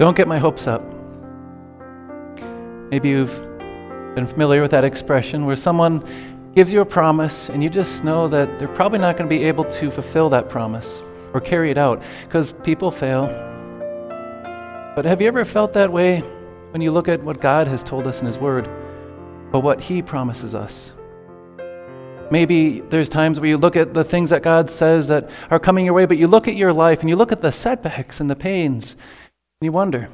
Don't get my hopes up. Maybe you've been familiar with that expression where someone gives you a promise and you just know that they're probably not going to be able to fulfill that promise or carry it out because people fail. But have you ever felt that way when you look at what God has told us in His Word, but what He promises us? Maybe there's times where you look at the things that God says that are coming your way, but you look at your life and you look at the setbacks and the pains you wonder.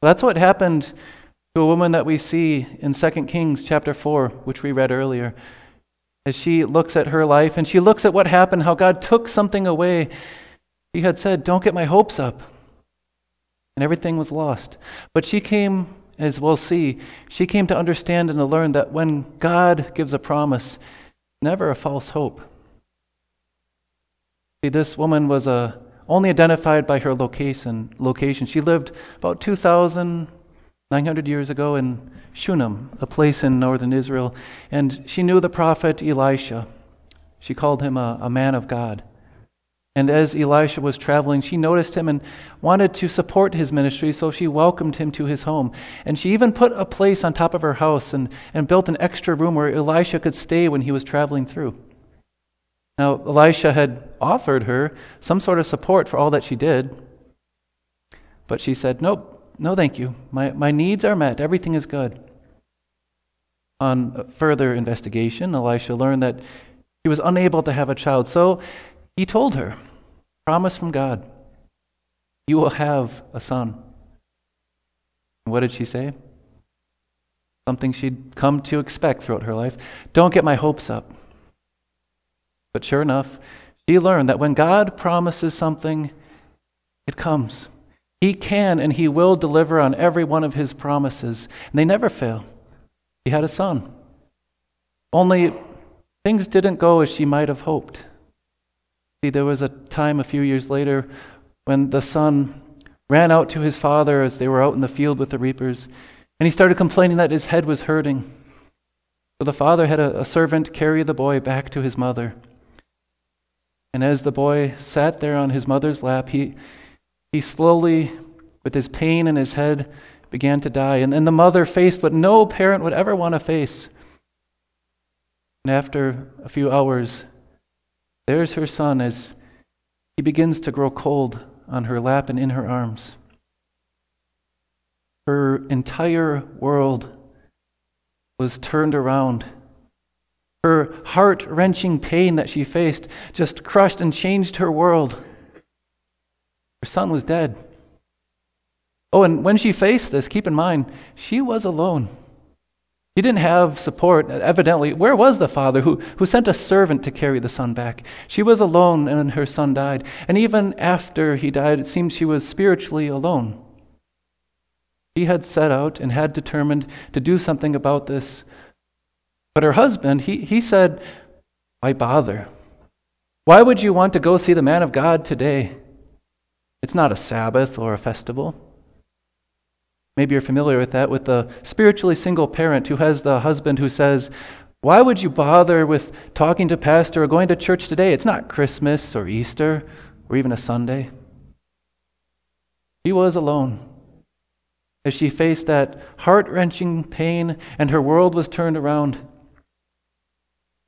Well, that's what happened to a woman that we see in 2 Kings chapter 4, which we read earlier. As she looks at her life and she looks at what happened, how God took something away. He had said, Don't get my hopes up. And everything was lost. But she came, as we'll see, she came to understand and to learn that when God gives a promise, never a false hope. See, this woman was a only identified by her location. Location. She lived about 2,900 years ago in Shunem, a place in northern Israel, and she knew the prophet Elisha. She called him a, a man of God. And as Elisha was traveling, she noticed him and wanted to support his ministry, so she welcomed him to his home. And she even put a place on top of her house and, and built an extra room where Elisha could stay when he was traveling through. Now, Elisha had offered her some sort of support for all that she did, but she said, Nope, no thank you. My, my needs are met, everything is good. On further investigation, Elisha learned that he was unable to have a child, so he told her, Promise from God, you will have a son. What did she say? Something she'd come to expect throughout her life. Don't get my hopes up. But sure enough, she learned that when God promises something, it comes. He can and He will deliver on every one of His promises, and they never fail. He had a son. Only things didn't go as she might have hoped. See, there was a time a few years later when the son ran out to his father as they were out in the field with the reapers, and he started complaining that his head was hurting. So the father had a, a servant carry the boy back to his mother. And as the boy sat there on his mother's lap, he, he slowly, with his pain in his head, began to die. And then the mother faced what no parent would ever want to face. And after a few hours, there's her son as he begins to grow cold on her lap and in her arms. Her entire world was turned around her heart wrenching pain that she faced just crushed and changed her world. Her son was dead. Oh, and when she faced this, keep in mind, she was alone. She didn't have support, evidently. Where was the father who, who sent a servant to carry the son back? She was alone and her son died. And even after he died, it seems she was spiritually alone. He had set out and had determined to do something about this but her husband, he, he said, Why bother? Why would you want to go see the man of God today? It's not a Sabbath or a festival. Maybe you're familiar with that, with the spiritually single parent who has the husband who says, Why would you bother with talking to pastor or going to church today? It's not Christmas or Easter or even a Sunday. She was alone as she faced that heart wrenching pain and her world was turned around.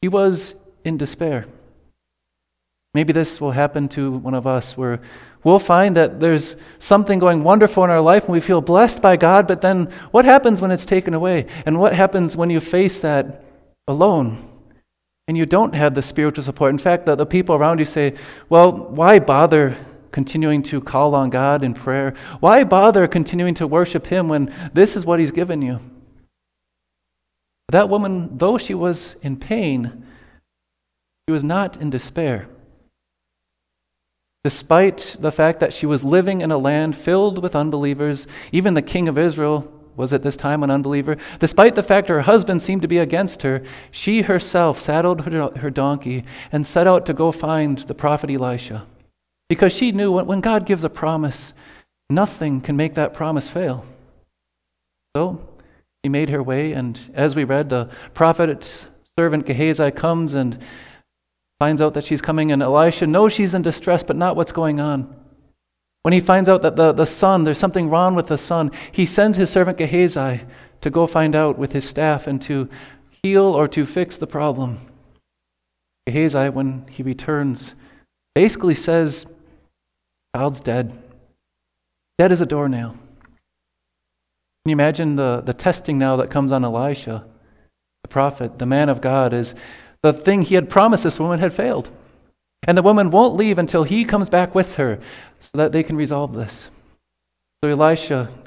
He was in despair. Maybe this will happen to one of us where we'll find that there's something going wonderful in our life and we feel blessed by God, but then what happens when it's taken away? And what happens when you face that alone and you don't have the spiritual support? In fact, the, the people around you say, well, why bother continuing to call on God in prayer? Why bother continuing to worship Him when this is what He's given you? That woman, though she was in pain, she was not in despair. Despite the fact that she was living in a land filled with unbelievers, even the king of Israel was at this time an unbeliever. Despite the fact her husband seemed to be against her, she herself saddled her, donkey and set out to go find the prophet Elisha. Because she knew when God gives a promise, nothing can make that promise fail. So she made her way, and as we read, the prophet's servant Gehazi comes and finds out that she's coming, and Elisha knows she's in distress, but not what's going on. When he finds out that the, the son, there's something wrong with the son, he sends his servant Gehazi to go find out with his staff and to heal or to fix the problem. Gehazi, when he returns, basically says, Child's dead. Dead as a doornail. Can you imagine the, the testing now that comes on Elisha, the prophet, the man of God, is the thing he had promised this woman had failed. And the woman won't leave until he comes back with her so that they can resolve this. So Elisha, can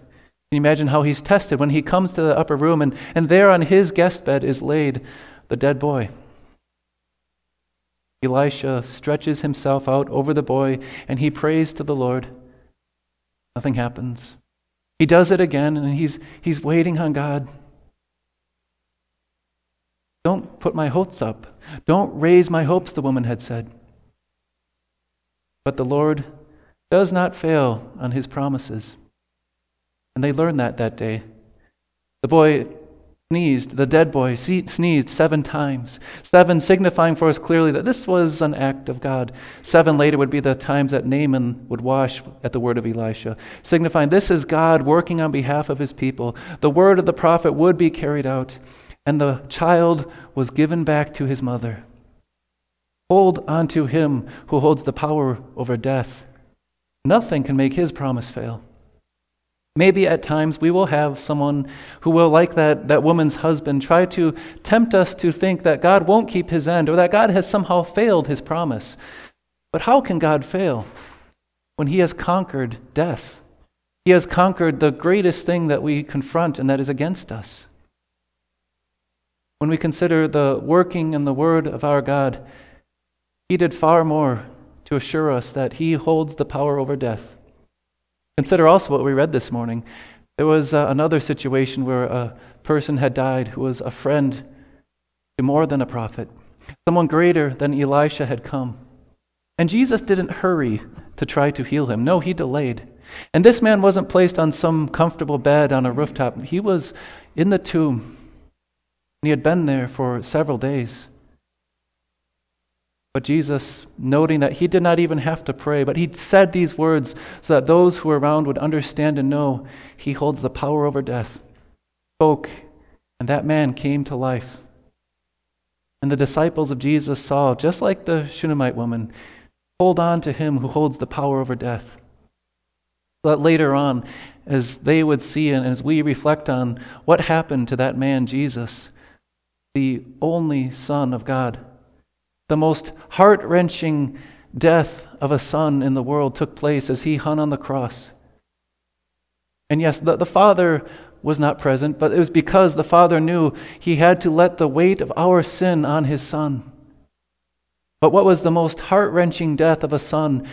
you imagine how he's tested when he comes to the upper room and, and there on his guest bed is laid the dead boy. Elisha stretches himself out over the boy and he prays to the Lord. Nothing happens. He does it again and he's, he's waiting on God. Don't put my hopes up. Don't raise my hopes, the woman had said. But the Lord does not fail on his promises. And they learned that that day. The boy sneezed, the dead boy sneezed seven times. Seven signifying for us clearly that this was an act of God. Seven later would be the times that Naaman would wash at the word of Elisha, signifying this is God working on behalf of his people. The word of the prophet would be carried out, and the child was given back to his mother. Hold on to him who holds the power over death. Nothing can make his promise fail. Maybe at times we will have someone who will, like that, that woman's husband, try to tempt us to think that God won't keep his end or that God has somehow failed his promise. But how can God fail when he has conquered death? He has conquered the greatest thing that we confront, and that is against us. When we consider the working and the word of our God, he did far more to assure us that he holds the power over death. Consider also what we read this morning. There was uh, another situation where a person had died who was a friend to more than a prophet, someone greater than Elisha had come. And Jesus didn't hurry to try to heal him. No, he delayed. And this man wasn't placed on some comfortable bed on a rooftop. He was in the tomb. And He had been there for several days. But Jesus, noting that he did not even have to pray, but he said these words so that those who were around would understand and know he holds the power over death, spoke, and that man came to life. And the disciples of Jesus saw, just like the Shunammite woman, hold on to him who holds the power over death. That later on, as they would see and as we reflect on what happened to that man, Jesus, the only Son of God the most heart wrenching death of a son in the world took place as he hung on the cross. And yes, the, the Father was not present, but it was because the Father knew he had to let the weight of our sin on his Son. But what was the most heart wrenching death of a son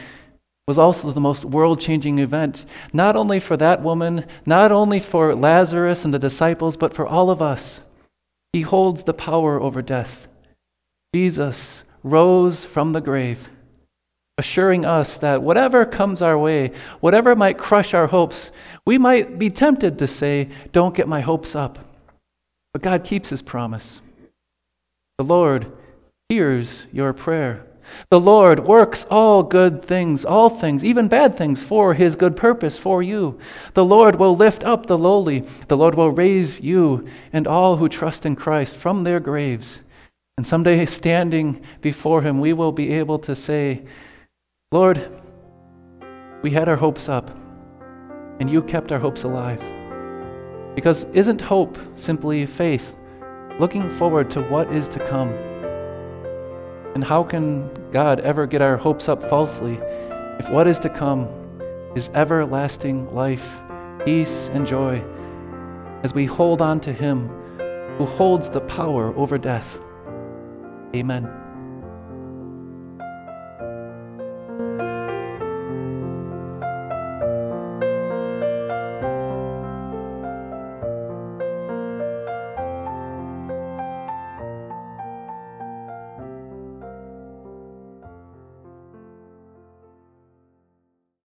was also the most world changing event, not only for that woman, not only for Lazarus and the disciples, but for all of us. He holds the power over death. Jesus rose from the grave, assuring us that whatever comes our way, whatever might crush our hopes, we might be tempted to say, Don't get my hopes up. But God keeps his promise. The Lord hears your prayer. The Lord works all good things, all things, even bad things, for his good purpose for you. The Lord will lift up the lowly. The Lord will raise you and all who trust in Christ from their graves. And someday, standing before Him, we will be able to say, Lord, we had our hopes up, and you kept our hopes alive. Because isn't hope simply faith, looking forward to what is to come? And how can God ever get our hopes up falsely if what is to come is everlasting life, peace, and joy as we hold on to Him who holds the power over death? Amen.